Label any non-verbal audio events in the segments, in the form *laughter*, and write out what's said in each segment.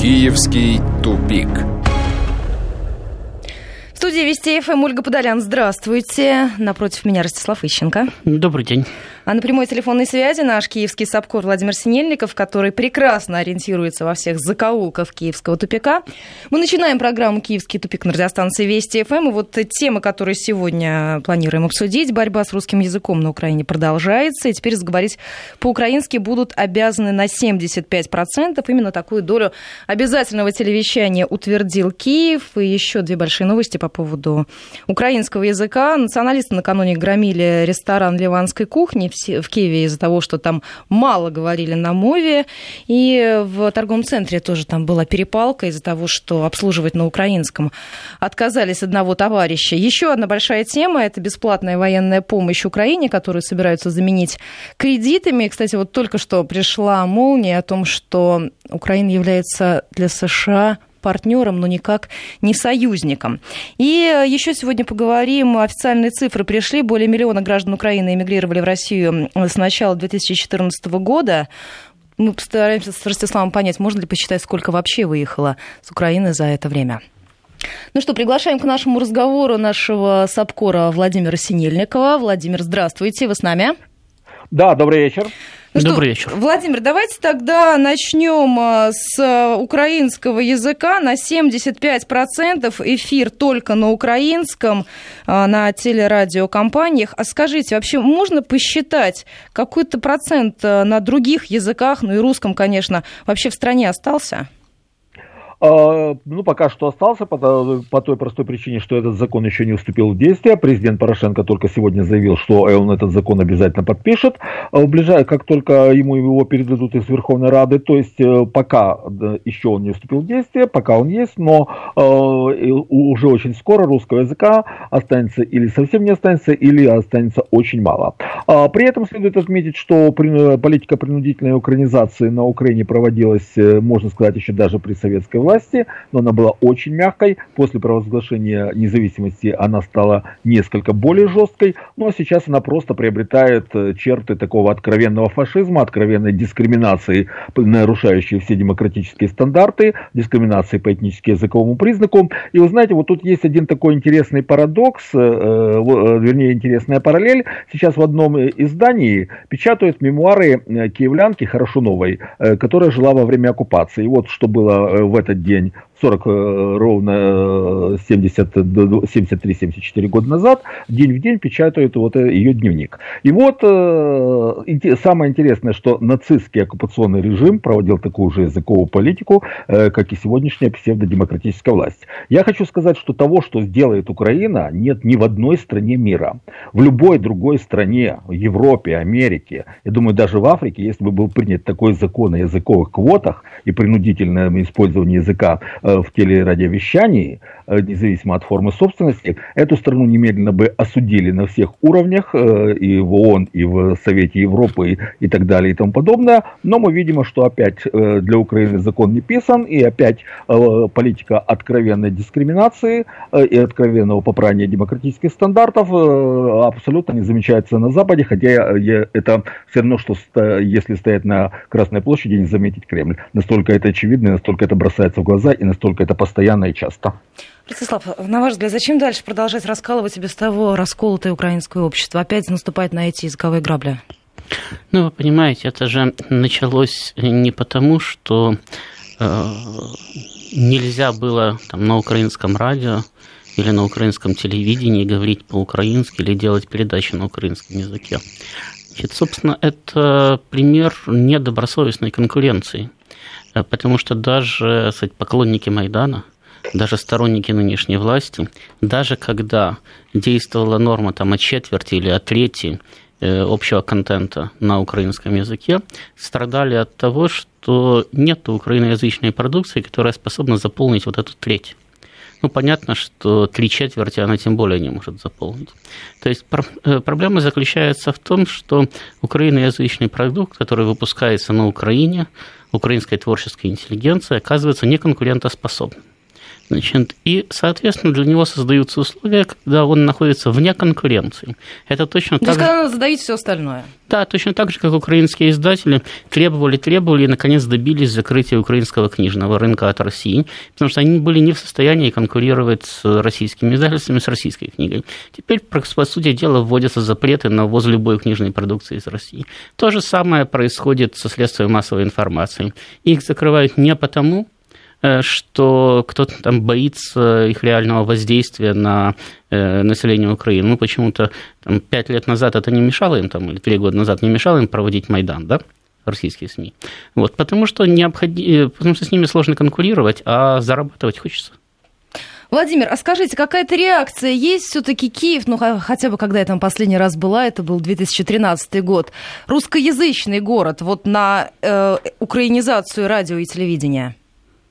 Киевский тупик. В студии Вести ФМ Ольга Подолян. Здравствуйте. Напротив меня Ростислав Ищенко. Добрый день. А на прямой телефонной связи наш киевский собкор Владимир Синельников, который прекрасно ориентируется во всех закоулках киевского тупика. Мы начинаем программу «Киевский тупик» на радиостанции Вести ФМ. И вот темы, которые сегодня планируем обсудить, борьба с русским языком на Украине продолжается. И теперь заговорить по-украински будут обязаны на 75%. Именно такую долю обязательного телевещания утвердил Киев. И еще две большие новости по поводу украинского языка. Националисты накануне громили ресторан ливанской кухни в Киеве из-за того, что там мало говорили на мове. И в торговом центре тоже там была перепалка из-за того, что обслуживать на украинском отказались одного товарища. Еще одна большая тема – это бесплатная военная помощь Украине, которую собираются заменить кредитами. Кстати, вот только что пришла молния о том, что Украина является для США партнером, но никак не союзником. И еще сегодня поговорим. Официальные цифры пришли. Более миллиона граждан Украины эмигрировали в Россию с начала 2014 года. Мы постараемся с Ростиславом понять, можно ли посчитать, сколько вообще выехало с Украины за это время. Ну что, приглашаем к нашему разговору нашего САПКОРа Владимира Синельникова. Владимир, здравствуйте, вы с нами? Да, добрый вечер. Ну Добрый что, вечер. Владимир, давайте тогда начнем а, с украинского языка. На 75% эфир только на украинском, а, на телерадиокомпаниях. А скажите, вообще можно посчитать, какой-то процент на других языках, ну и русском, конечно, вообще в стране остался? А, ну, пока что остался по, по той простой причине, что этот закон еще не вступил в действие. Президент Порошенко только сегодня заявил, что он этот закон обязательно подпишет, а, ближай, как только ему его передадут из Верховной Рады. То есть э, пока еще он не вступил в действие, пока он есть, но э, уже очень скоро русского языка останется или совсем не останется, или останется очень мало. А, при этом следует отметить, что политика принудительной украинизации на Украине проводилась, э, можно сказать, еще даже при советской власти власти, но она была очень мягкой. После провозглашения независимости она стала несколько более жесткой, ну а сейчас она просто приобретает э, черты такого откровенного фашизма, откровенной дискриминации, нарушающей все демократические стандарты, дискриминации по этнически языковому признаку. И вы знаете, вот тут есть один такой интересный парадокс, э, э, вернее интересная параллель. Сейчас в одном издании печатают мемуары киевлянки Хорошуновой, которая жила во время оккупации. И вот что было в этот день 40 э, ровно 70, 73-74 года назад, день в день печатают вот э, ее дневник. И вот э, самое интересное, что нацистский оккупационный режим проводил такую же языковую политику, как и сегодняшняя псевдодемократическая власть. Я хочу сказать, что того, что сделает Украина, нет ни в одной стране мира. В любой другой стране, в Европе, Америке, я думаю, даже в Африке, если бы был принят такой закон о языковых квотах и принудительном использовании языка Э, в телерадиовещании, э, независимо от формы собственности, эту страну немедленно бы осудили на всех уровнях, э, и в ООН, и в Совете Европы, и так далее, и тому подобное. Но мы видим, что опять для Украины закон не писан, и опять политика откровенной дискриминации и откровенного попрания демократических стандартов абсолютно не замечается на Западе, хотя это все равно, что если стоять на Красной площади, не заметить Кремль. Настолько это очевидно, настолько это бросается в глаза, и настолько настолько это постоянно и часто. Ростислав, на ваш взгляд, зачем дальше продолжать раскалывать и без того расколотое украинское общество? Опять наступать на эти языковые грабли? Ну, вы понимаете, это же началось не потому, что э, нельзя было там, на украинском радио или на украинском телевидении говорить по-украински или делать передачи на украинском языке. Значит, собственно, это пример недобросовестной конкуренции. Э, потому что даже сказать, поклонники Майдана, даже сторонники нынешней власти, даже когда действовала норма там, о четверти или о трети э, общего контента на украинском языке, страдали от того, что нет украиноязычной продукции, которая способна заполнить вот эту треть. Ну, понятно, что три четверти она тем более не может заполнить. То есть э, проблема заключается в том, что украиноязычный продукт, который выпускается на Украине, украинской творческой интеллигенции, оказывается неконкурентоспособным. Значит, и, соответственно, для него создаются условия, когда он находится вне конкуренции. Это точно То так есть, же... когда задавить все остальное. Да, точно так же, как украинские издатели требовали, требовали и, наконец, добились закрытия украинского книжного рынка от России, потому что они были не в состоянии конкурировать с российскими издательствами, с российской книгой. Теперь, по сути дела, вводятся запреты на ввоз любой книжной продукции из России. То же самое происходит со следствием массовой информации. Их закрывают не потому, что кто-то там боится их реального воздействия на э, население Украины. Ну, почему-то пять лет назад это не мешало им, там, или три года назад не мешало им проводить Майдан, да? российские СМИ. Вот, потому, что необходи... Э, потому что с ними сложно конкурировать, а зарабатывать хочется. Владимир, а скажите, какая-то реакция есть все-таки Киев, ну хотя бы когда я там последний раз была, это был 2013 год, русскоязычный город, вот на э, украинизацию радио и телевидения?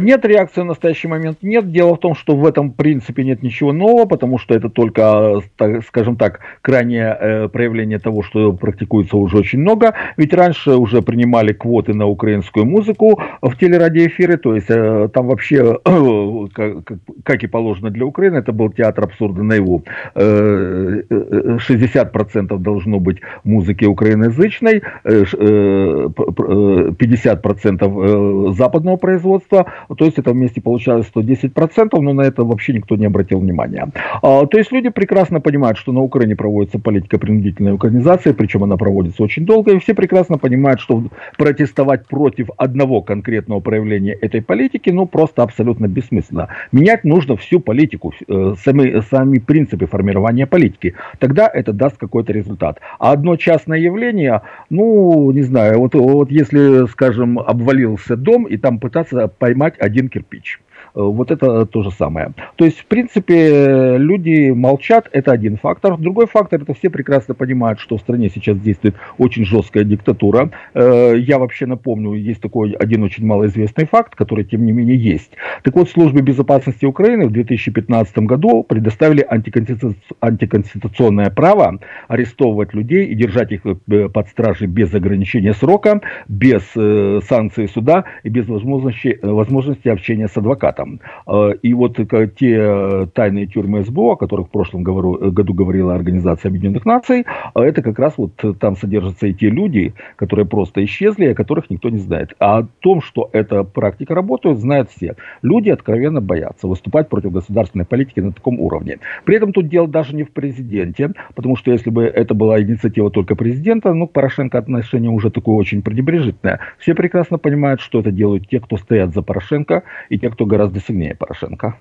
нет реакции в настоящий момент. Нет. Дело в том, что в этом принципе нет ничего нового, потому что это только, скажем так, крайнее э, проявление того, что практикуется уже очень много. Ведь раньше уже принимали квоты на украинскую музыку в телерадиоэфиры, то есть э, там вообще, *coughs* как и положено для Украины, это был театр абсурда наяву. 60% э, должно быть музыки украиноязычной, 50% западного производства, то есть это вместе получалось 110%, но на это вообще никто не обратил внимания. А, то есть люди прекрасно понимают, что на Украине проводится политика принудительной украинизации, причем она проводится очень долго, и все прекрасно понимают, что протестовать против одного конкретного проявления этой политики, ну, просто абсолютно бессмысленно. Менять нужно всю политику, э, сами, сами принципы формирования политики. Тогда это даст какой-то результат. А одно частное явление, ну, не знаю, вот, вот если, скажем, обвалился дом, и там пытаться поймать один кирпич. Э, вот это то же самое. То есть, в принципе, люди молчат, это один фактор. Другой фактор, это все прекрасно понимают, что в стране сейчас действует очень жесткая диктатура. Э, я вообще напомню, есть такой один очень малоизвестный факт, который, тем не менее, есть. Так вот, службе безопасности Украины в 2015 году предоставили антиконституционное право арестовывать людей и держать их э, под стражей без ограничения срока, без санкций суда и без возможности, возможности общения с адвокатом там. Э, и вот э, те э, тайные тюрьмы СБО, о которых в прошлом году говорила Организация Объединенных Наций, это как раз вот там содержатся и те люди, которые просто исчезли, о которых никто не знает. А о том, что эта практика работает, знают все. Люди откровенно боятся выступать против государственной политики на таком уровне. При этом тут дело даже не в президенте, потому что если бы это была инициатива только президента, ну, Порошенко отношение уже такое очень пренебрежительное. Все прекрасно понимают, что это делают те, кто стоят за Порошенко, и те, кто гораздо гораздо Порошенко.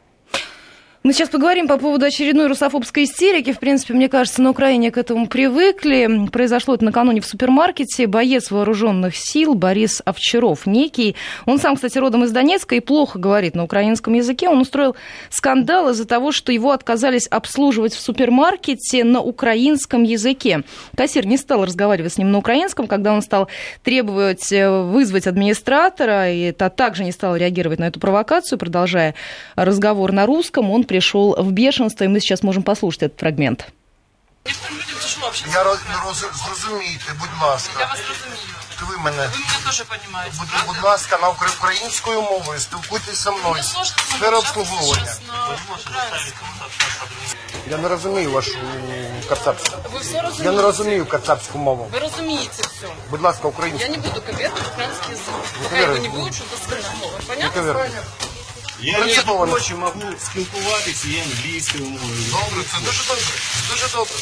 Мы сейчас поговорим по поводу очередной русофобской истерики. В принципе, мне кажется, на Украине к этому привыкли. Произошло это накануне в супермаркете. Боец вооруженных сил Борис Овчаров некий. Он сам, кстати, родом из Донецка и плохо говорит на украинском языке. Он устроил скандал из-за того, что его отказались обслуживать в супермаркете на украинском языке. Кассир не стал разговаривать с ним на украинском, когда он стал требовать э, вызвать администратора, и это также не стал реагировать на эту провокацию, продолжая разговор на русском. Он пришел в бешенство, и мы сейчас можем послушать этот фрагмент. Я роз, зрозумійте, будь ласка. Я вас розумію. Ви мене. Ви мене теж розумієте. Будь, будь ласка, на українською мовою спілкуйтесь зі мною. Сфера обслуговування. Я не розумію вашу кацапську. Ви все розумієте. Я не розумію кацапську мову. Ви розумієте все. Будь ласка, Я українську. не буду коверкать украинский язык. Ну, Пока его коверкать. не выучу, то скажу мову. Не Понятно? коверкайте. Я Принципово. між прочим можу спілкуватися і англійською мовою. Добре, це дуже добре. Дуже добре.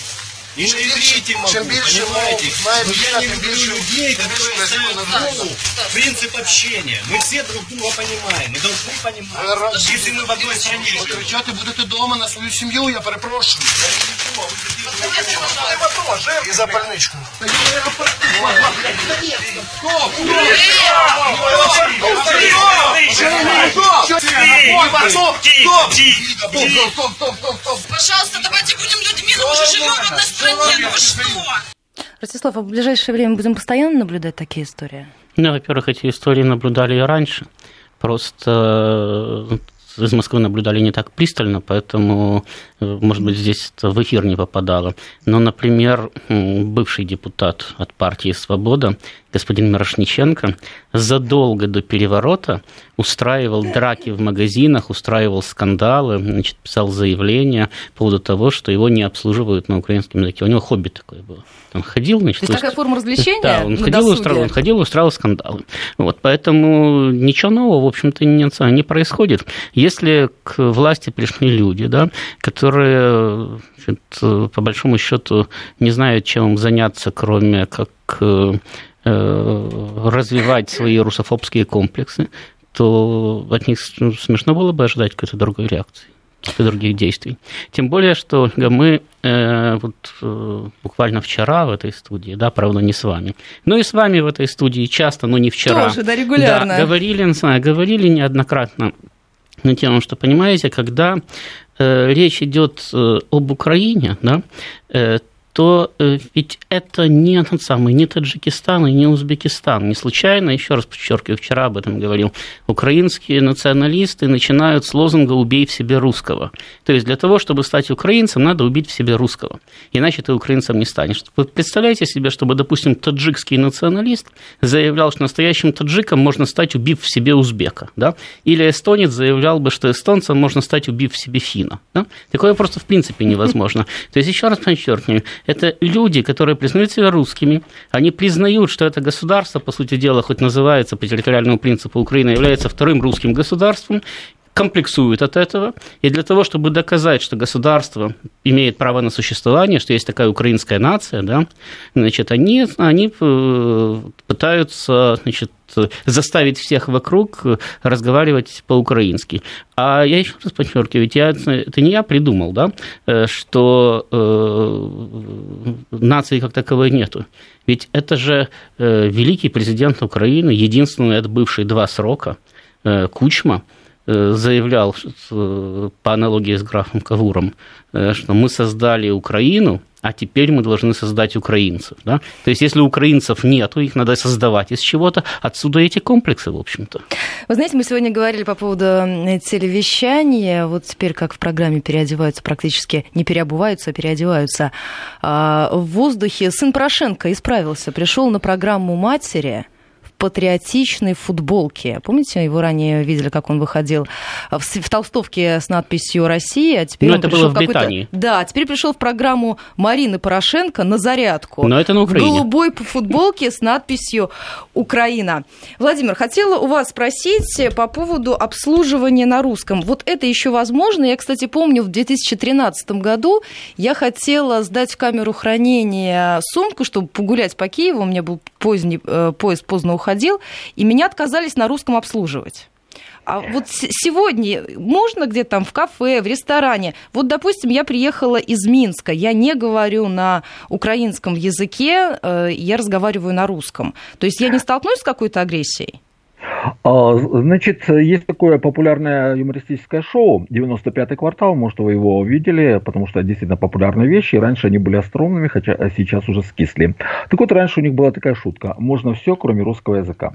И на иврите могу, Чем больше понимаете? мов знает Но человек, я не тем люблю больше- людей, тем больше которые возьму ставят на голову принцип общения. Мы все друг друга понимаем, мы должны понимать. Раз- Если мы в одной стране Ви живем. кричати будете вдома на свою сім'ю, я перепрошую. І запальничку. Пожалуйста, давайте будем людьми, мы уже живем в одной стране. Ну вы что? Ростислав, а в ближайшее время будем постоянно наблюдать такие истории? Ну, во-первых, эти истории наблюдали и раньше. Просто э, из Москвы наблюдали не так пристально, поэтому, может быть, здесь это в эфир не попадало. Но, например, бывший депутат от партии «Свобода» господин Мирошниченко, задолго до переворота устраивал драки в магазинах, устраивал скандалы, значит, писал заявления по поводу того, что его не обслуживают на украинском языке. У него хобби такое было. Он ходил, значит... То есть такая форма развлечения Да, он ходил, устраивал, он ходил, устраивал скандалы. Вот, поэтому ничего нового, в общем-то, не, не происходит. Если к власти пришли люди, да, которые, значит, по большому счету, не знают, чем им заняться, кроме как э, развивать свои русофобские комплексы, то от них смешно было бы ожидать какой-то другой реакции каких-то других действий. Тем более, что мы э, вот, э, буквально вчера в этой студии, да, правда, не с вами, но и с вами в этой студии часто, но не вчера. Тоже, да, регулярно. Да, говорили, говорили неоднократно на тему, что, понимаете, когда э, речь идет э, об Украине, да, э, то э, ведь это не тот самый, не Таджикистан и не Узбекистан. Не случайно, еще раз подчеркиваю, вчера об этом говорил, украинские националисты начинают с лозунга «убей в себе русского». То есть для того, чтобы стать украинцем, надо убить в себе русского. Иначе ты украинцем не станешь. Вы представляете себе, чтобы, допустим, таджикский националист заявлял, что настоящим таджиком можно стать, убив в себе узбека. Да? Или эстонец заявлял бы, что эстонцем можно стать, убив в себе финна. Да? Такое просто в принципе невозможно. *laughs* То есть еще раз подчеркиваю, это люди, которые признают себя русскими, они признают, что это государство, по сути дела, хоть называется по территориальному принципу Украина, является вторым русским государством, комплексуют от этого, и для того, чтобы доказать, что государство имеет право на существование, что есть такая украинская нация, да, значит, они, они э, пытаются значит, заставить всех вокруг разговаривать по-украински. А я еще раз подчеркиваю, ведь я, это не я придумал, да, э, что э, нации как таковой нету. Ведь это же э, великий президент Украины, единственный отбывший два срока, э, Кучма, заявлял по аналогии с графом Кавуром, что мы создали Украину, а теперь мы должны создать украинцев. Да? То есть, если украинцев нет, их надо создавать из чего-то. Отсюда эти комплексы, в общем-то. Вы знаете, мы сегодня говорили по поводу телевещания. Вот теперь, как в программе переодеваются, практически не переобуваются, а переодеваются. А, в воздухе сын Порошенко исправился, пришел на программу матери – патриотичной футболке. Помните, его ранее видели, как он выходил в, в толстовке с надписью «Россия», а теперь Но он это было в Британии. Да, теперь пришел в программу Марины Порошенко на зарядку. Но это на Украине. В голубой футболке с надписью «Украина». Владимир, хотела у вас спросить по поводу обслуживания на русском. Вот это еще возможно? Я, кстати, помню, в 2013 году я хотела сдать в камеру хранения сумку, чтобы погулять по Киеву. У меня был поздний, э, поезд поздно уходил уходил, и меня отказались на русском обслуживать. А вот сегодня можно где-то там в кафе, в ресторане. Вот, допустим, я приехала из Минска, я не говорю на украинском языке, э, я разговариваю на русском. То есть я не *laughs* столкнусь с какой-то агрессией? А, значит, есть такое популярное юмористическое шоу «95-й квартал», может, вы его видели, потому что действительно популярные вещи, раньше они были остроумными, хотя сейчас уже скисли. Так вот, раньше у них была такая шутка «можно все, кроме русского языка».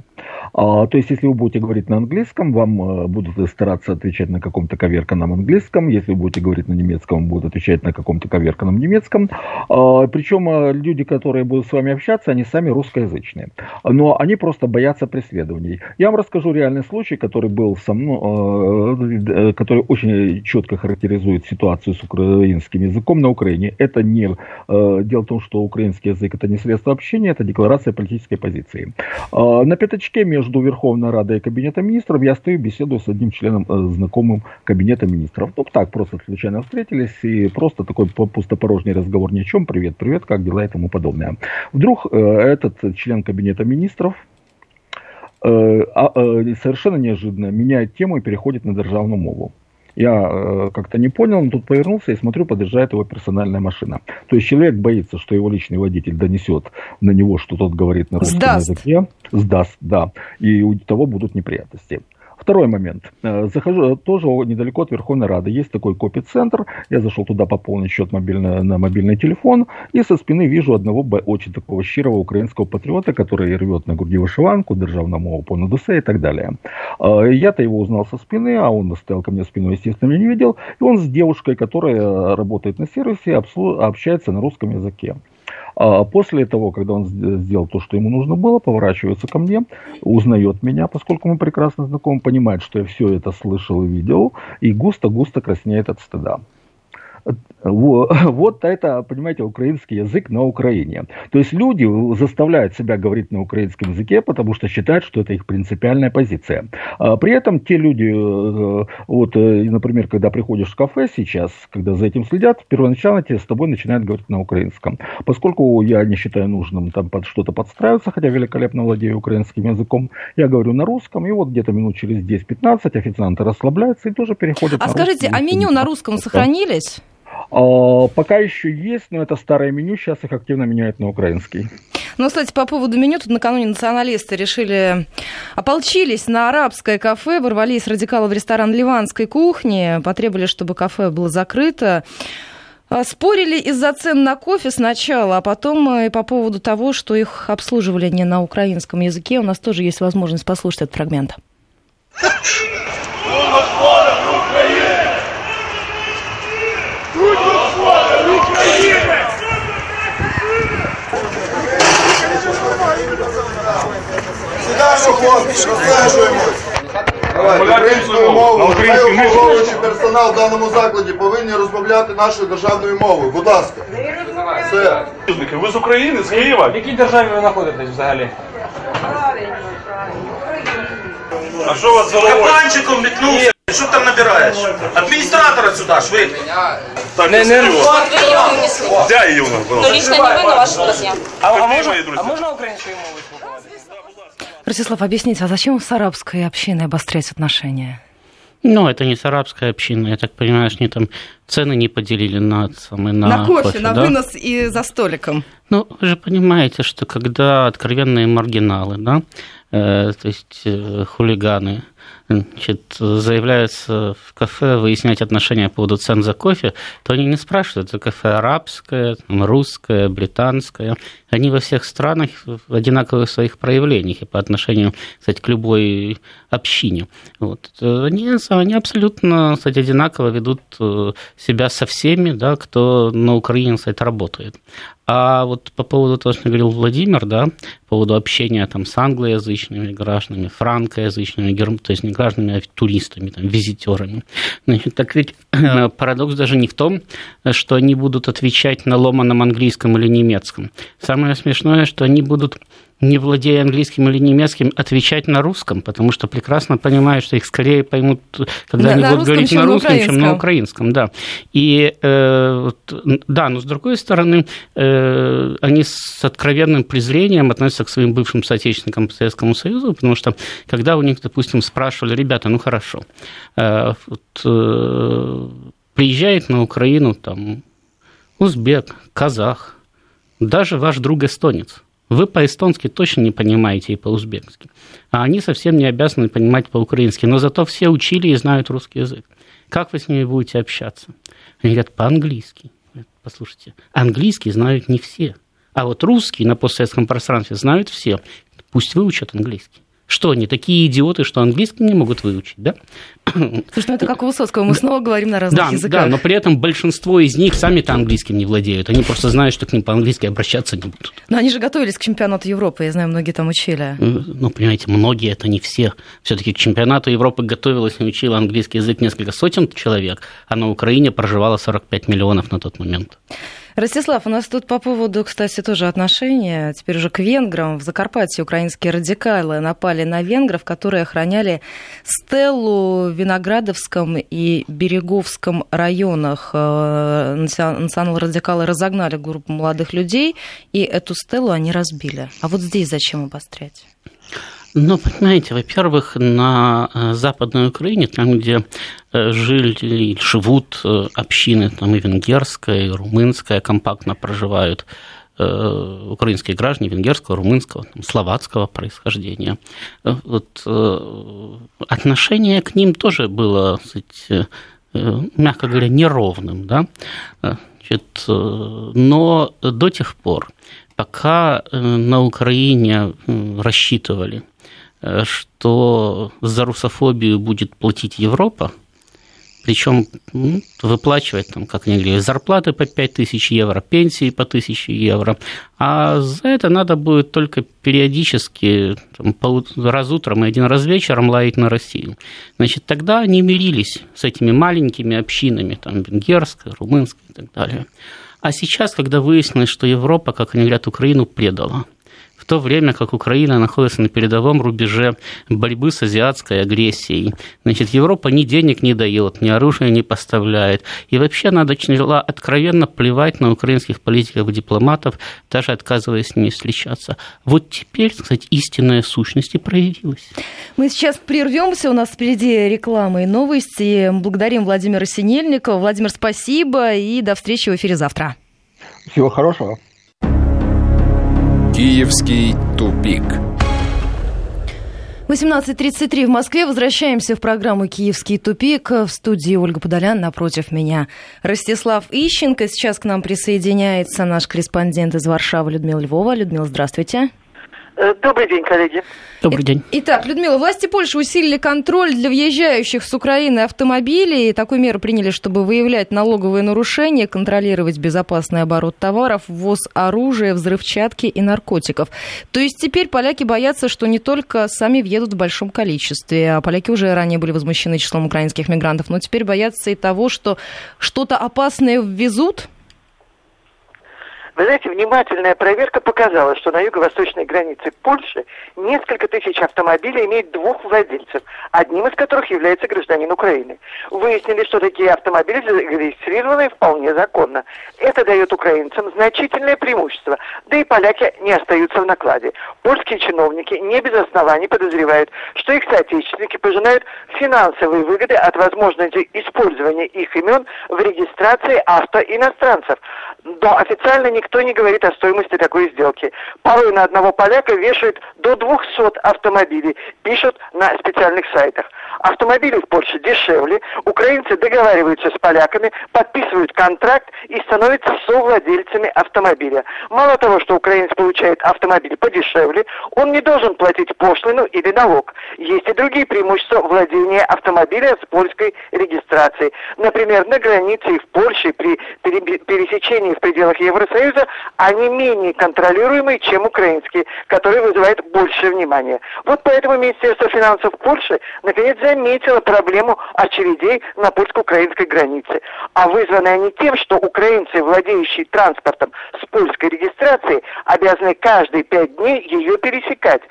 А, то есть, если вы будете говорить на английском, вам э, будут стараться отвечать на каком-то коверканном английском, если вы будете говорить на немецком, будут отвечать на каком-то коверканном немецком. А, причем э, люди, которые будут с вами общаться, они сами русскоязычные. Но они просто боятся преследований. Я вам расскажу реальный случай, который был со мной, э, который очень четко характеризует ситуацию с украинским языком на Украине. Это не дело в том, что украинский язык это не средство общения, это декларация политической позиции. На пятачке между Верховной Радой и Кабинетом Министров я стою, беседую с одним членом знакомым Кабинета Министров. Ну, так, просто случайно встретились, и просто такой пустопорожний разговор ни о чем, привет, привет, как дела и тому подобное. Вдруг этот член Кабинета Министров Э, э, совершенно неожиданно меняет тему и переходит на державную мову. Я э, как-то не понял, но тут повернулся и смотрю, подъезжает его персональная машина. То есть человек боится, что его личный водитель донесет на него, что тот говорит на русском Сдаст. языке. Сдаст, да. И у того будут неприятности. Второй момент. Э, захожу тоже недалеко от Верховной Рады. Есть такой копи-центр. Я зашел туда пополнить счет мобильно, на мобильный телефон. И со спины вижу одного очень такого щирого украинского патриота, который рвет на груди вышиванку, державную мову по надусе и так далее. Э, я-то его узнал со спины, а он стоял ко мне спиной, естественно, меня не видел. И он с девушкой, которая работает на сервисе, общается на русском языке. А после того, когда он сделал то, что ему нужно было, поворачивается ко мне, узнает меня, поскольку мы прекрасно знакомы, понимает, что я все это слышал и видел, и густо-густо краснеет от стыда. *laughs* Вот это, понимаете, украинский язык на Украине. То есть люди заставляют себя говорить на украинском языке, потому что считают, что это их принципиальная позиция. А при этом те люди, э, вот, э, например, когда приходишь в кафе сейчас, когда за этим следят, первоначально тебе с тобой начинают говорить на украинском. Поскольку я не считаю нужным там под что-то подстраиваться, хотя великолепно владею украинским языком, я говорю на русском, и вот где-то минут через 10-15 официанты расслабляются и тоже переходят а на скажите, русский. а меню на русском сохранились? А, пока еще есть, но это старое меню, сейчас их активно меняют на украинский. Ну, кстати, по поводу меню, тут накануне националисты решили, ополчились на арабское кафе, ворвались радикалы в ресторан ливанской кухни, потребовали, чтобы кафе было закрыто. А, Спорили из-за цен на кофе сначала, а потом и по поводу того, что их обслуживали не на украинском языке. У нас тоже есть возможность послушать этот фрагмент. *laughs* Сідаємо, хлопці, розсаджуємось. Українською мовою. Хай персонал в даному закладі повинні розмовляти нашою державною мовою. Будь ласка. Все. Ви з України, з Києва? В якій державі ви знаходитесь взагалі? А що у вас за? Кабанчиком метнулся. Что там набираешь? Администратора сюда, швы. Так, Не, не. Де її у нас була? Лично не вы, но. А, а, можна, друзі? а можна українською мовою? Ростислав, объясните, а зачем с арабской общиной обострять отношения? Ну, это не с арабской общиной, я так понимаю, что они там цены не поделили на, самые, на, На, кофе, на да? вынос и за столиком. Ну, вы же понимаете, что когда откровенные маргиналы, да, э, то есть э, хулиганы, значит, заявляются в кафе выяснять отношения по поводу цен за кофе, то они не спрашивают, это кафе арабское, русское, британское. Они во всех странах в одинаковых своих проявлениях и по отношению, кстати, к любой общине. Вот. Они, они абсолютно, кстати, одинаково ведут э, себя со всеми, да, кто на Украине, кстати, работает. А вот по поводу того, что говорил Владимир, да, по поводу общения там, с англоязычными гражданами, франкоязычными, герм- то есть не гражданами, а туристами, там, визитерами. Значит, так ведь э, парадокс даже не в том, что они будут отвечать на ломаном английском или немецком. Самое смешное, что они будут не владея английским или немецким, отвечать на русском, потому что прекрасно понимают, что их скорее поймут, когда На- они на будут русском, говорить на на русском, чем на украинском. да. И э, да, но с другой стороны, э, они с откровенным презрением относятся к своим бывшим соотечественникам по Советскому Союзу, потому что когда у них, допустим, спрашивали, ребята, ну хорошо, э, вот, э, приезжает на Украину там узбек, казах, даже ваш друг эстонец. Вы по-эстонски точно не понимаете и по-узбекски. А они совсем не обязаны понимать по-украински. Но зато все учили и знают русский язык. Как вы с ними будете общаться? Они говорят, по-английски. Послушайте, английский знают не все. А вот русский на постсоветском пространстве знают все. Пусть выучат английский. Что они, такие идиоты, что английский не могут выучить, да? *coughs* Слушай, ну это как у Высоцкого, мы снова говорим на разных Да, языках. да, но при этом большинство из них сами-то английским не владеют. Они просто знают, что к ним по-английски обращаться не будут. Но они же готовились к чемпионату Европы, я знаю, многие там учили. Ну, понимаете, многие, это не все. Все-таки к чемпионату Европы готовилась и учила английский язык несколько сотен человек, а на Украине проживало 45 миллионов на тот момент. Ростислав, у нас тут по поводу, кстати, тоже отношения, теперь уже к венграм. В Закарпатье украинские радикалы напали на венгров, которые охраняли стеллу в Виноградовском и Береговском районах. Э, Национал-радикалы разогнали группу молодых людей, и эту стеллу они разбили. А вот здесь зачем обострять? Ну, понимаете, во-первых, на э, Западной Украине, там, где э, жили или живут э, общины, там и венгерская, и румынская, компактно проживают украинские граждане венгерского, румынского, там, словацкого происхождения. Вот, отношение к ним тоже было, э, мягко говоря, неровным, да? Значит, но до тех пор, пока на Украине рассчитывали, что за русофобию будет платить Европа, причем ну, выплачивать, там, как они говорили, зарплаты по 5 тысяч евро, пенсии по 1000 евро, а за это надо будет только периодически там, раз утром и один раз вечером лаять на Россию. Значит, тогда они мирились с этими маленькими общинами, там, венгерской, румынской и так далее. А сейчас, когда выяснилось, что Европа, как они говорят, Украину предала, в то время как Украина находится на передовом рубеже борьбы с азиатской агрессией. Значит, Европа ни денег не дает, ни оружия не поставляет. И вообще она начала откровенно плевать на украинских политиков и дипломатов, даже отказываясь с ними встречаться. Вот теперь, кстати, истинная сущность и проявилась. Мы сейчас прервемся, у нас впереди реклама и новости. Благодарим Владимира Синельникова. Владимир, спасибо и до встречи в эфире завтра. Всего хорошего. Киевский тупик. 18.33 в Москве. Возвращаемся в программу «Киевский тупик». В студии Ольга Подолян, напротив меня Ростислав Ищенко. Сейчас к нам присоединяется наш корреспондент из Варшавы Людмила Львова. Людмила, здравствуйте. Э, добрый день, коллеги. Добрый день. Итак, Людмила, власти Польши усилили контроль для въезжающих с Украины автомобилей. Такую меру приняли, чтобы выявлять налоговые нарушения, контролировать безопасный оборот товаров, ввоз оружия, взрывчатки и наркотиков. То есть теперь поляки боятся, что не только сами въедут в большом количестве, а поляки уже ранее были возмущены числом украинских мигрантов, но теперь боятся и того, что что-то опасное ввезут, вы знаете, внимательная проверка показала, что на юго-восточной границе Польши несколько тысяч автомобилей имеют двух владельцев, одним из которых является гражданин Украины. Выяснили, что такие автомобили зарегистрированы вполне законно. Это дает украинцам значительное преимущество, да и поляки не остаются в накладе. Польские чиновники не без оснований подозревают, что их соотечественники пожинают финансовые выгоды от возможности использования их имен в регистрации автоиностранцев. Но официально никто не говорит о стоимости такой сделки. Порой на одного поляка вешают до 200 автомобилей, пишут на специальных сайтах. Автомобили в Польше дешевле, украинцы договариваются с поляками, подписывают контракт и становятся совладельцами автомобиля. Мало того, что украинец получает автомобиль подешевле, он не должен платить пошлину или налог. Есть и другие преимущества владения автомобиля с польской регистрацией. Например, на границе и в Польше при пересечении в пределах Евросоюза они менее контролируемые, чем украинские, которые вызывают больше внимания. Вот поэтому Министерство финансов Польши наконец заметило проблему очередей на польско-украинской границе. А вызваны они тем, что украинцы, владеющие транспортом с польской регистрацией, обязаны каждые пять дней ее пересекать.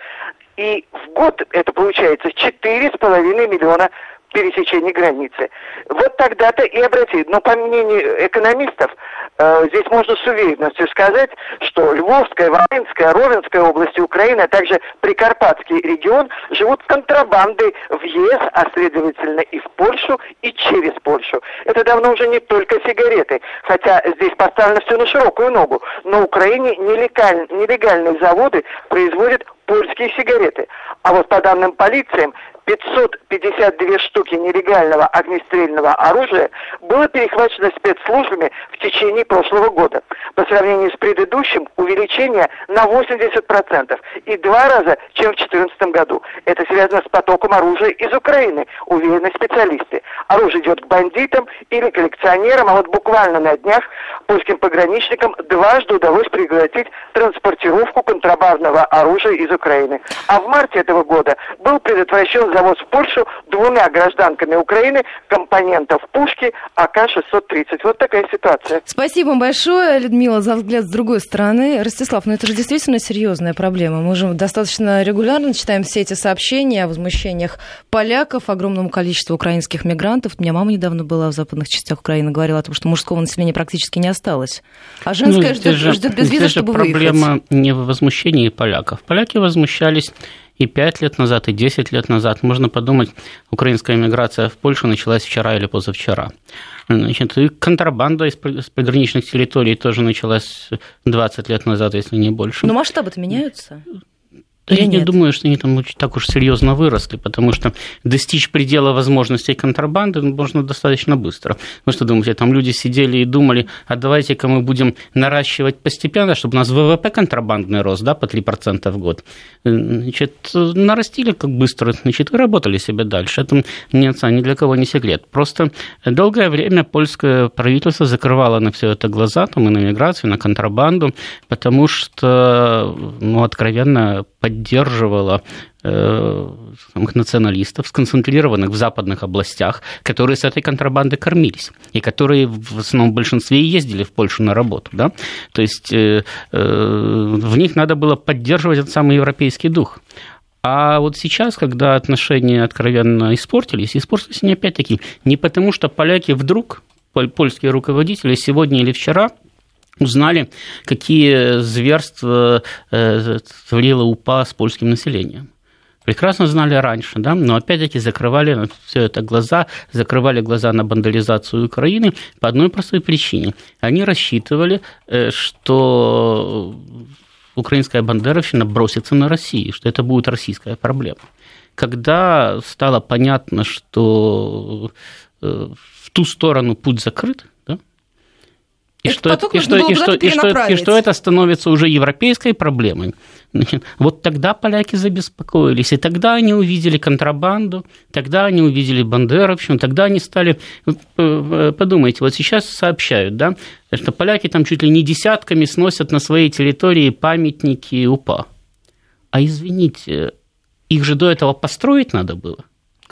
И в год это получается 4,5 миллиона пересечении границы. Вот тогда-то и обратить. Но по мнению экономистов, э, здесь можно с уверенностью сказать, что Львовская, Волынская, Ровенская области Украины, а также Прикарпатский регион живут контрабандой в ЕС, а следовательно и в Польшу, и через Польшу. Это давно уже не только сигареты, хотя здесь поставлено все на широкую ногу. На Украине нелегаль, нелегальные заводы производят польские сигареты. А вот по данным полициям, 552 штуки нелегального огнестрельного оружия было перехвачено спецслужбами в течение прошлого года. По сравнению с предыдущим увеличение на 80% и два раза, чем в 2014 году. Это связано с потоком оружия из Украины, уверены специалисты. Оружие идет к бандитам или коллекционерам, а вот буквально на днях польским пограничникам дважды удалось прекратить транспортировку контрабандного оружия из Украины. А в марте этого года был предотвращен завоз в Польшу двумя гражданками Украины компонентов пушки АК-630. Вот такая ситуация. Спасибо вам большое, Людмила, за взгляд с другой стороны. Ростислав, ну это же действительно серьезная проблема. Мы же достаточно регулярно читаем все эти сообщения о возмущениях поляков, огромному количеству украинских мигрантов. У меня мама недавно была в западных частях Украины, говорила о том, что мужского населения практически не осталось. А женское ну, ждет, же, ждет без визы, чтобы проблема выехать. не в возмущении поляков. Поляки возмущались и 5 лет назад, и 10 лет назад. Можно подумать, украинская миграция в Польшу началась вчера или позавчера. Значит, и контрабанда из пограничных территорий тоже началась 20 лет назад, если не больше. Но масштабы-то меняются? Да Или я не нет? думаю, что они там так уж серьезно выросли, потому что достичь предела возможностей контрабанды можно достаточно быстро. Вы что думаете, там люди сидели и думали, а давайте-ка мы будем наращивать постепенно, чтобы у нас ВВП контрабандный рос, да, по 3% в год. Э, Значит, нарастили как быстро, значит, и работали себе дальше. Это ни отца, ни для кого не секрет. Просто долгое время польское правительство закрывало на все это глаза, там, и на миграцию, и на контрабанду, потому что, ну, откровенно поддерживала э, националистов, сконцентрированных в западных областях, которые с этой контрабандой кормились, и которые в основном большинстве и ездили в Польшу на работу. Да? То есть э, э, в них надо было поддерживать этот самый европейский дух. А вот сейчас, когда отношения откровенно испортились, испортились они опять-таки не потому, что поляки вдруг, поль- польские руководители сегодня или вчера узнали, какие зверства э, творила УПА с польским населением. Прекрасно знали раньше, да, но опять-таки закрывали все это глаза, закрывали глаза на бандализацию Украины по одной простой причине. Они рассчитывали, э, что украинская бандеровщина бросится на Россию, что это будет российская проблема. Когда стало понятно, что э, в ту сторону путь закрыт, и Этот что, поток и, что, и, что, и, что, и что это становится уже европейской проблемой, значит, вот тогда поляки забеспокоились, и тогда они увидели контрабанду, тогда они увидели бандеровщину, тогда они стали... вот, э, Подумайте, вот сейчас сообщают, да, что поляки там чуть ли не десятками сносят на своей территории памятники УПА. А извините, их же до этого построить надо было.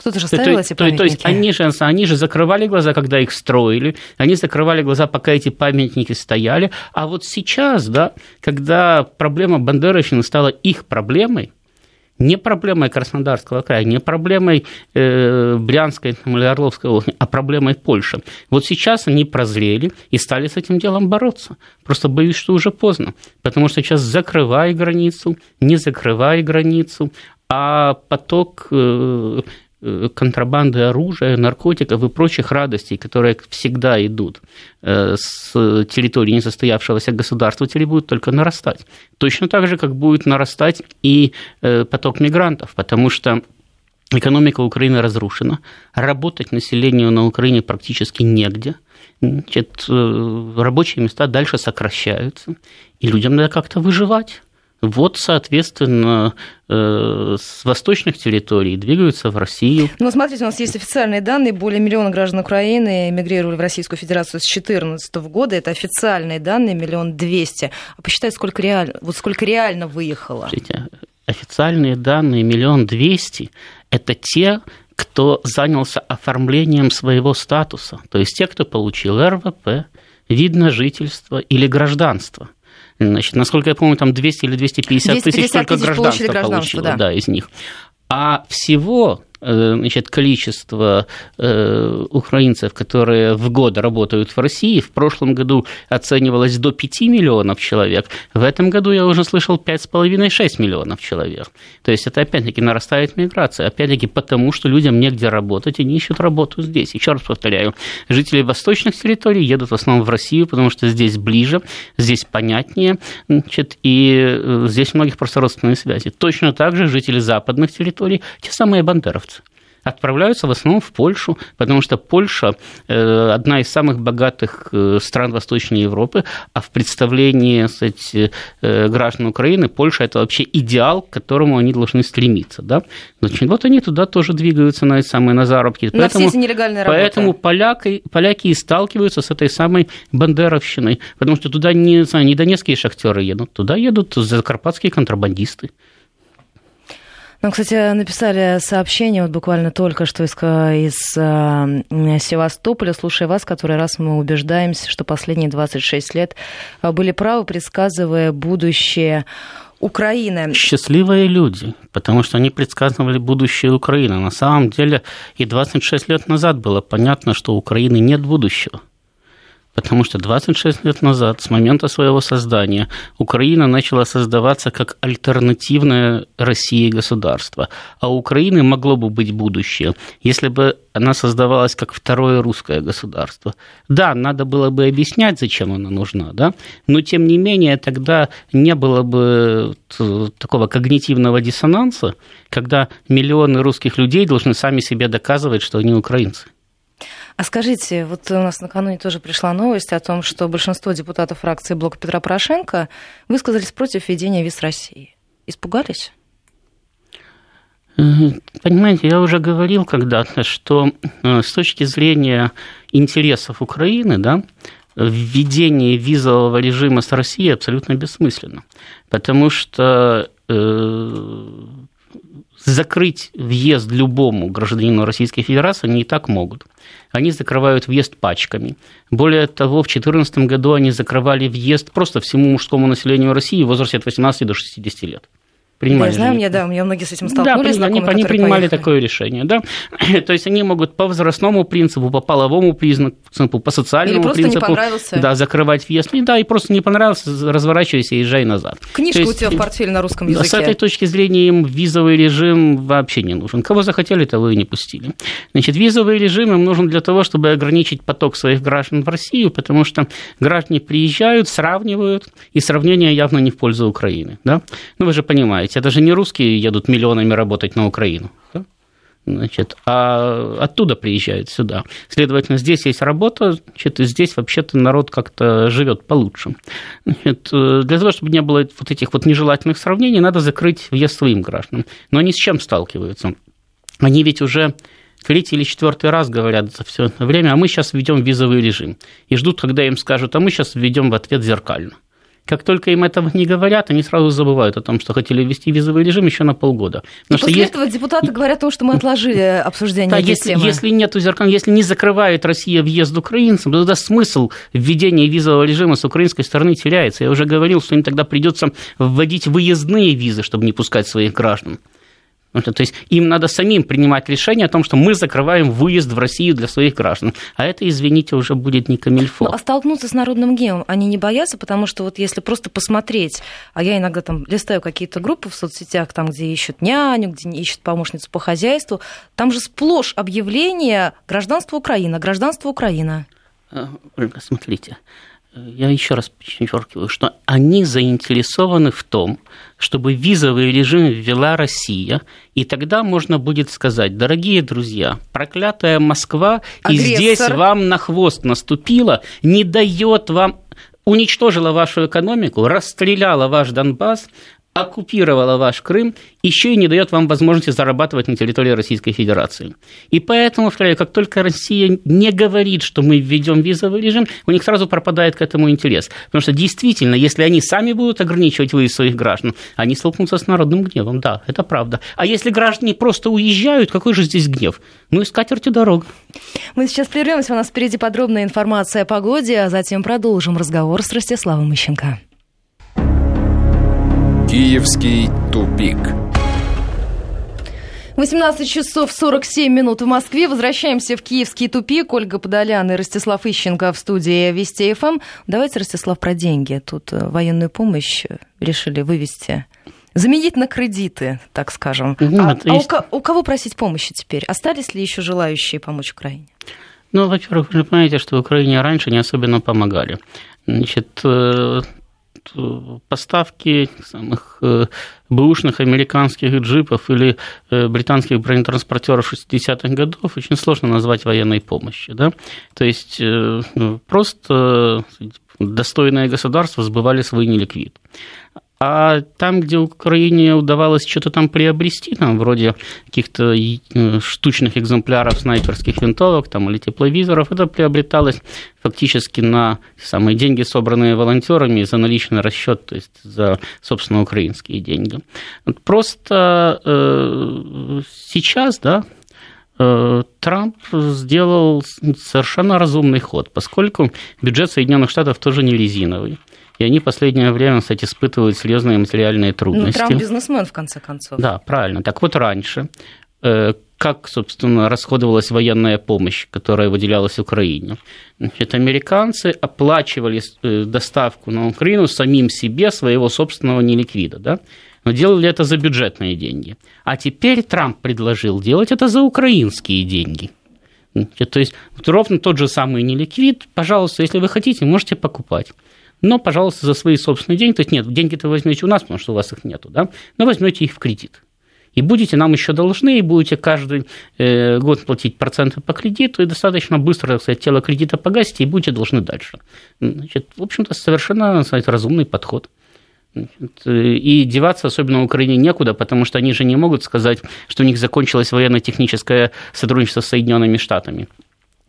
Кто-то же ставил то, эти то- то есть памятники. они же, они же закрывали глаза, когда их строили, они закрывали глаза, пока эти памятники стояли. А вот сейчас, да, когда проблема Бандеровщины стала их проблемой, не проблемой Краснодарского края, не проблемой э, Брянской там, или Орловской области, а проблемой Польши. Вот сейчас они прозрели и стали с этим делом бороться. Просто боюсь, что уже поздно, потому что сейчас закрывай границу, не закрывай границу, а поток э, контрабанды оружия, наркотиков и прочих радостей, которые всегда идут э, с территории несостоявшегося государства, теперь будут только нарастать. Точно так же, как будет нарастать и э, поток мигрантов, потому что экономика Украины разрушена, работать населению на Украине практически негде, Значит, э, рабочие места дальше сокращаются, и людям надо как-то выживать. Вот, соответственно, э, с восточных территорий двигаются в Россию. Ну, смотрите, у нас есть официальные данные. Более миллиона граждан Украины эмигрировали в Российскую Федерацию с 2014 года. Это официальные данные, миллион двести. А посчитайте, сколько реально, вот сколько реально выехало. Смотрите, официальные данные миллион двести – это те, кто занялся оформлением своего статуса, то есть те, кто получил РВП, вид на жительство или гражданство. Значит, насколько я помню, там 200 или 250 тысяч 250 только тысяч гражданство получили гражданство, получило, да. из них. А всего значит, количество э, украинцев, которые в год работают в России, в прошлом году оценивалось до 5 миллионов человек. В этом году я уже слышал 5,5-6 миллионов человек. То есть это опять-таки нарастает миграция. Опять-таки потому, что людям негде работать, они ищут работу здесь. Еще раз повторяю, жители восточных территорий едут в основном в Россию, потому что здесь ближе, здесь понятнее, значит, и э, здесь у многих просто родственные связи. Точно так же жители западных территорий, те самые бандеровцы, отправляются в основном в Польшу, потому что Польша э, одна из самых богатых э, стран Восточной Европы, а в представлении кстати, э, граждан Украины Польша это вообще идеал, к которому они должны стремиться. Да? Значит, вот они туда тоже двигаются на самые на заработки. На все эти нелегальные работы. Поэтому поляки, поляки и сталкиваются с этой самой бандеровщиной, потому что туда не, знаю, не донецкие шахтеры едут, туда едут закарпатские контрабандисты. Нам, кстати, написали сообщение вот буквально только что из, из э, Севастополя. Слушая вас, который раз мы убеждаемся, что последние 26 лет э, были правы, предсказывая будущее Украины. Счастливые люди, потому что они предсказывали будущее Украины. На самом деле и 26 лет назад было понятно, что у Украины нет будущего. Потому что 26 лет назад, с момента своего создания, Украина начала создаваться как альтернативное России государство. А у Украины могло бы быть будущее, если бы она создавалась как второе русское государство. Да, надо было бы объяснять, зачем она нужна, да? но тем не менее тогда не было бы такого когнитивного диссонанса, когда миллионы русских людей должны сами себе доказывать, что они украинцы. А скажите, вот у нас накануне тоже пришла новость о том, что большинство депутатов фракции Блока Петра Порошенко высказались против введения виз России. Испугались? Понимаете, я уже говорил когда-то, что э, с точки зрения интересов Украины, да, введение визового режима с Россией абсолютно бессмысленно, потому что э, закрыть въезд любому гражданину Российской Федерации они и так могут. Они закрывают въезд пачками. Более того, в 2014 году они закрывали въезд просто всему мужскому населению России в возрасте от 18 до 60 лет принимали. Я знаю, мне, да, у меня многие с этим столкнулись. Да, они, они принимали поехали. такое решение, да. *clears throat* То есть они могут по возрастному принципу, по половому признаку, по социальному Или принципу, да, закрывать въезд. И, да, и просто не понравился, разворачивайся и езжай назад. Книжка есть, у тебя в портфеле на русском языке. С этой точки зрения им визовый режим вообще не нужен. Кого захотели, того и не пустили. Значит, визовый режим им нужен для того, чтобы ограничить поток своих граждан в Россию, потому что граждане приезжают, сравнивают, и сравнение явно не в пользу Украины. Да? Ну, вы же понимаете, это же не русские едут миллионами работать на Украину. Да? Значит, а оттуда приезжают сюда. Следовательно, здесь есть работа, значит, и здесь вообще-то народ как-то живет получше. Значит, для того, чтобы не было вот этих вот нежелательных сравнений, надо закрыть въезд своим гражданам. Но они с чем сталкиваются? Они ведь уже третий или четвертый раз говорят за все это время, а мы сейчас введем визовый режим. И ждут, когда им скажут, а мы сейчас введем в ответ зеркально. Как только им этого не говорят, они сразу забывают о том, что хотели ввести визовый режим еще на полгода. Потому и после есть... этого депутаты говорят о том, что мы отложили *laughs* обсуждение да, этой если, темы. Если нет зеркал, если не закрывает Россия въезд украинцам, то тогда смысл введения визового режима с украинской стороны теряется. Я уже говорил, что им тогда придется вводить выездные визы, чтобы не пускать своих граждан. То есть им надо самим принимать решение о том, что мы закрываем выезд в Россию для своих граждан. А это, извините, уже будет не камильфо. Ну, а столкнуться с народным гневом они не боятся, потому что вот если просто посмотреть, а я иногда там листаю какие-то группы в соцсетях, там, где ищут няню, где ищут помощницу по хозяйству, там же сплошь объявление гражданство Украина, гражданство Украина. Э, Ольга, смотрите, я еще раз подчеркиваю, что они заинтересованы в том, чтобы визовый режим ввела Россия, и тогда можно будет сказать, дорогие друзья, проклятая Москва Агрессор. и здесь вам на хвост наступила, не дает вам уничтожила вашу экономику, расстреляла ваш Донбасс, оккупировала ваш Крым, еще и не дает вам возможности зарабатывать на территории Российской Федерации. И поэтому, повторяю, как только Россия не говорит, что мы введем визовый режим, у них сразу пропадает к этому интерес. Потому что действительно, если они сами будут ограничивать выезд своих граждан, они столкнутся с народным гневом. Да, это правда. А если граждане просто уезжают, какой же здесь гнев? Ну и скатерти дорог. Мы сейчас прервемся. У нас впереди подробная информация о погоде, а затем продолжим разговор с Ростиславом Ищенко. Киевский тупик. 18 часов 47 минут в Москве. Возвращаемся в Киевский тупик. Ольга Подолян и Ростислав Ищенко в студии Вести ФМ. Давайте, Ростислав, про деньги. Тут э, военную помощь решили вывести заменить на кредиты, так скажем. Нет, а, есть... а у, у кого просить помощи теперь? Остались ли еще желающие помочь Украине? Ну, во-первых, вы понимаете, что в Украине раньше не особенно помогали. Значит, э, поставки самых э, бэушных американских джипов или э, британских бронетранспортеров 60-х годов очень сложно назвать военной помощью. Да? То есть ну, просто достойное государство сбывали свой неликвид. А там, где Украине удавалось что-то там приобрести, там, вроде каких-то э, штучных экземпляров снайперских винтовок там, или тепловизоров, это приобреталось фактически на самые деньги, собранные волонтерами, за наличный расчет, то есть за, собственно, украинские деньги. Просто э, сейчас, да, э, Трамп сделал совершенно разумный ход, поскольку бюджет Соединенных Штатов тоже не резиновый. И они в последнее время, кстати, испытывают серьезные материальные трудности. Ну, Трамп бизнесмен, в конце концов. Да, правильно. Так вот, раньше, э, как, собственно, расходовалась военная помощь, которая выделялась Украине. Значит, американцы оплачивали э, доставку на Украину самим себе своего собственного неликвида, да? но делали это за бюджетные деньги. А теперь Трамп предложил делать это за украинские деньги. То есть вот ровно тот же самый неликвид, пожалуйста, если вы хотите, можете покупать. Но, пожалуйста, за свои собственные деньги. То есть нет, деньги-то возьмете у нас, потому что у вас их нету, да? но возьмете их в кредит и будете нам еще должны, и будете каждый э, год платить проценты по кредиту, и достаточно быстро, так сказать, тело кредита погасите, и будете должны дальше. Значит, в общем-то, совершенно сказать, разумный подход. И деваться особенно в Украине некуда, потому что они же не могут сказать, что у них закончилось военно-техническое сотрудничество с Соединенными Штатами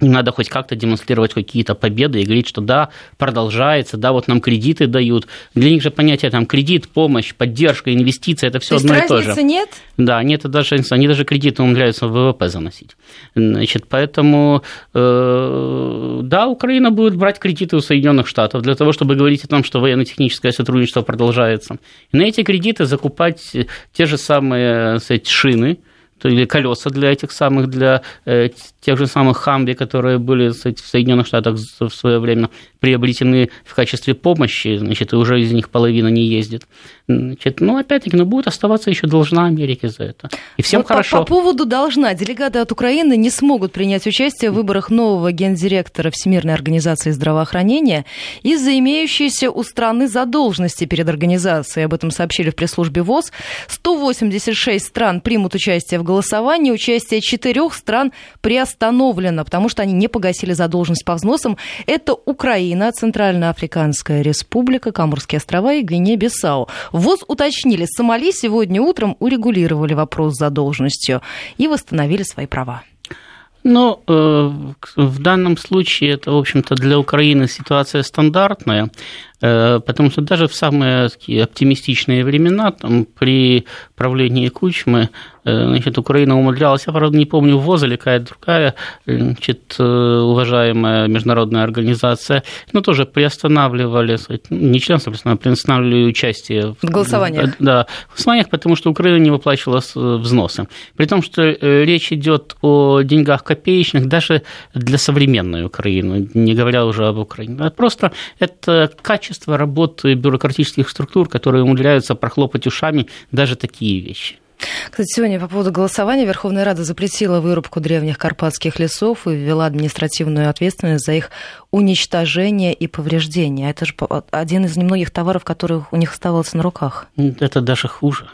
надо хоть как-то демонстрировать какие-то победы и говорить, что да, продолжается, да, вот нам кредиты дают. Для них же понятие там кредит, помощь, поддержка, инвестиции, это все одно и то же. нет? Да, нет, это даже, они даже кредиты умудряются в ВВП заносить. Значит, поэтому, э, да, Украина будет брать кредиты у Соединенных Штатов для того, чтобы говорить о том, что военно-техническое сотрудничество продолжается. И на эти кредиты закупать те же самые, сказать, шины, или колеса для этих самых, для э, тех же самых Хамби, которые были в Соединенных Штатах в свое время приобретены в качестве помощи, значит, и уже из них половина не ездит. Значит, ну, опять-таки, ну, будет оставаться еще должна Америке за это. И всем вот хорошо. По, по поводу должна. Делегаты от Украины не смогут принять участие в выборах нового гендиректора Всемирной организации здравоохранения из-за имеющейся у страны задолженности перед организацией. Об этом сообщили в пресс-службе ВОЗ. 186 стран примут участие в голосовании. Участие четырех стран приостановлено, потому что они не погасили задолженность по взносам. Это Украина. Центральноафриканская республика, Камурские острова и Гвинея-Бисау. ВОЗ уточнили, Сомали сегодня утром урегулировали вопрос с задолженностью и восстановили свои права. Ну, э, в данном случае это, в общем-то, для Украины ситуация стандартная. Э, потому что даже в самые такие оптимистичные времена, там, при правлении Кучмы, э, значит, Украина умудрялась, я, правда, не помню, ВОЗ или какая-то другая значит, э, уважаемая международная организация, но тоже приостанавливали, не членство, а приостанавливали участие в голосованиях. Да, в голосованиях, потому что Украина не выплачивала взносы. При том, что речь идет о деньгах копеечных даже для современной Украины, не говоря уже об Украине. Просто это качество качество работы бюрократических структур, которые умудряются прохлопать ушами даже такие вещи. Кстати, сегодня по поводу голосования Верховная Рада запретила вырубку древних карпатских лесов и ввела административную ответственность за их уничтожение и повреждение. Это же один из немногих товаров, который у них оставался на руках. Это даже хуже,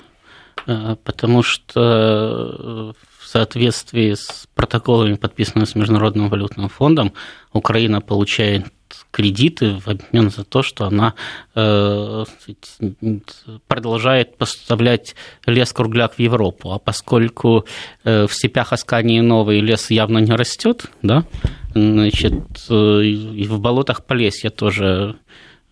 э, потому что э, соответствии с протоколами, подписанными с Международным валютным фондом, Украина получает кредиты в обмен за то, что она э, продолжает поставлять лес кругляк в Европу. А поскольку э, в степях Аскании новый лес явно не растет, да, значит, э, и в болотах Полесья тоже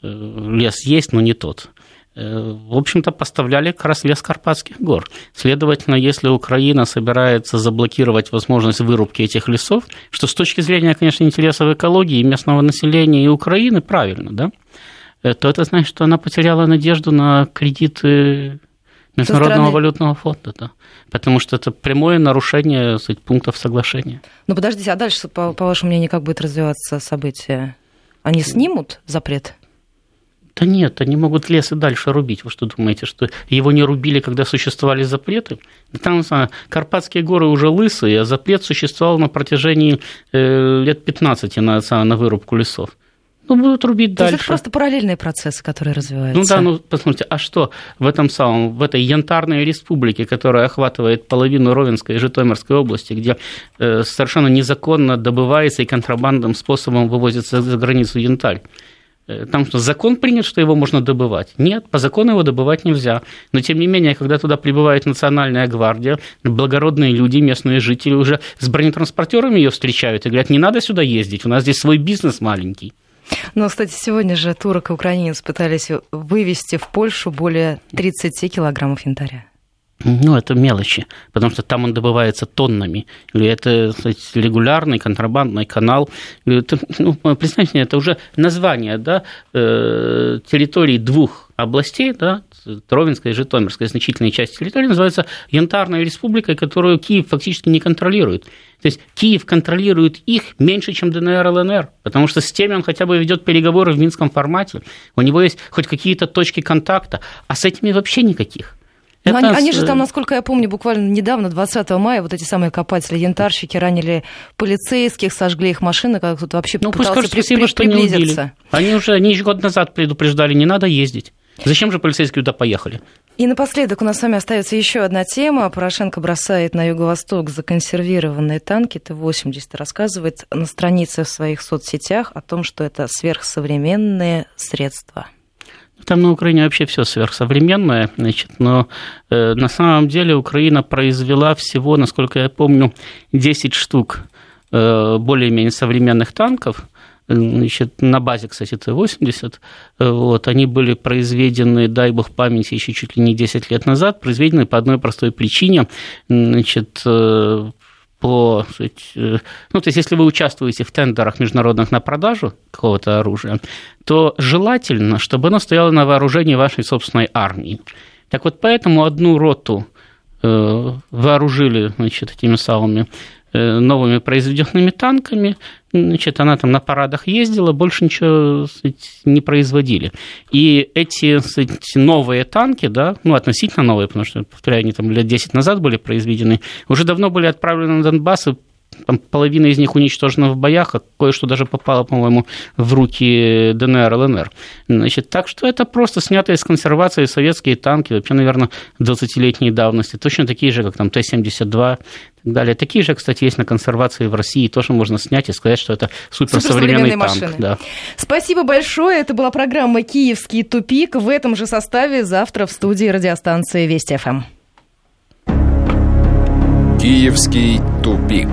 лес есть, но не тот в общем-то, поставляли как раз лес Карпатских гор. Следовательно, если Украина собирается заблокировать возможность вырубки этих лесов, что с точки зрения, конечно, интересов экологии, местного населения и Украины правильно, да, э, то это значит, что она потеряла надежду на кредиты Международного валютного фонда, да. Потому что это прямое нарушение сказать, пунктов соглашения. Ну подождите, а дальше, по, по вашему мнению, как будет развиваться событие? Они снимут запрет? Да нет, они могут лес и дальше рубить. Вы что думаете, что его не рубили, когда существовали запреты? Там Карпатские горы уже лысые, а запрет существовал на протяжении э, лет 15 на, на вырубку лесов. Ну, будут рубить То дальше. это просто параллельные процессы, которые развиваются. Ну да, ну посмотрите, а что в этом самом, в этой янтарной республике, которая охватывает половину Ровенской и Житомирской области, где э, совершенно незаконно добывается и контрабандным способом вывозится за границу янтарь, там что, закон принят, что его можно добывать? Нет, по закону его добывать нельзя. Но, тем не менее, когда туда прибывает национальная гвардия, благородные люди, местные жители уже с бронетранспортерами ее встречают и говорят, не надо сюда ездить, у нас здесь свой бизнес маленький. Но, кстати, сегодня же турок и украинец пытались вывести в Польшу более 30 килограммов янтаря. Ну, это мелочи, потому что там он добывается тоннами. Или это кстати, регулярный контрабандный канал. Это, ну, представьте, это уже название да, э, территорий двух областей, да, Ровенская и Житомирская значительные части территории называются Янтарной республикой, которую Киев фактически не контролирует. То есть Киев контролирует их меньше, чем ДНР, ЛНР, потому что с теми он хотя бы ведет переговоры в минском формате, у него есть хоть какие-то точки контакта, а с этими вообще никаких. Но они, они же там, насколько я помню, буквально недавно, 20 мая, вот эти самые копатели, янтарщики ранили полицейских, сожгли их машины, как кто-то вообще ну, пытался пусть спасибо, при, что не убили. Они уже они год назад предупреждали, не надо ездить. Зачем же полицейские туда поехали? И напоследок у нас с вами остается еще одна тема. Порошенко бросает на юго-восток законсервированные танки Т-80. Рассказывает на странице в своих соцсетях о том, что это сверхсовременные средства. Там на Украине вообще все сверхсовременное, значит, но э, на самом деле Украина произвела всего, насколько я помню, 10 штук э, более-менее современных танков, значит, на базе, кстати, Т-80, вот, они были произведены, дай бог памяти, еще чуть ли не 10 лет назад, произведены по одной простой причине, значит, э, по, э, ну, то есть, если вы участвуете в тендерах международных на продажу какого-то оружия, то желательно, чтобы оно стояло на вооружении вашей собственной армии. Так вот, поэтому одну роту э, вооружили значит, этими самыми Э, новыми произведенными танками, значит, она там на парадах ездила, больше ничего сказать, не производили. И эти сказать, новые танки, да, ну, относительно новые, потому что, повторяю, они там лет 10 назад были произведены, уже давно были отправлены на Донбасс, и там половина из них уничтожена в боях, а кое-что даже попало, по-моему, в руки ДНР, ЛНР. Значит, так что это просто снятые из консервации советские танки, вообще, наверное, 20-летней давности, точно такие же, как там Т-72 и так далее. Такие же, кстати, есть на консервации в России, тоже можно снять и сказать, что это суперсовременный танк. Машины. Да. Спасибо большое. Это была программа «Киевский тупик». В этом же составе завтра в студии радиостанции Вести ФМ. Киевский тупик.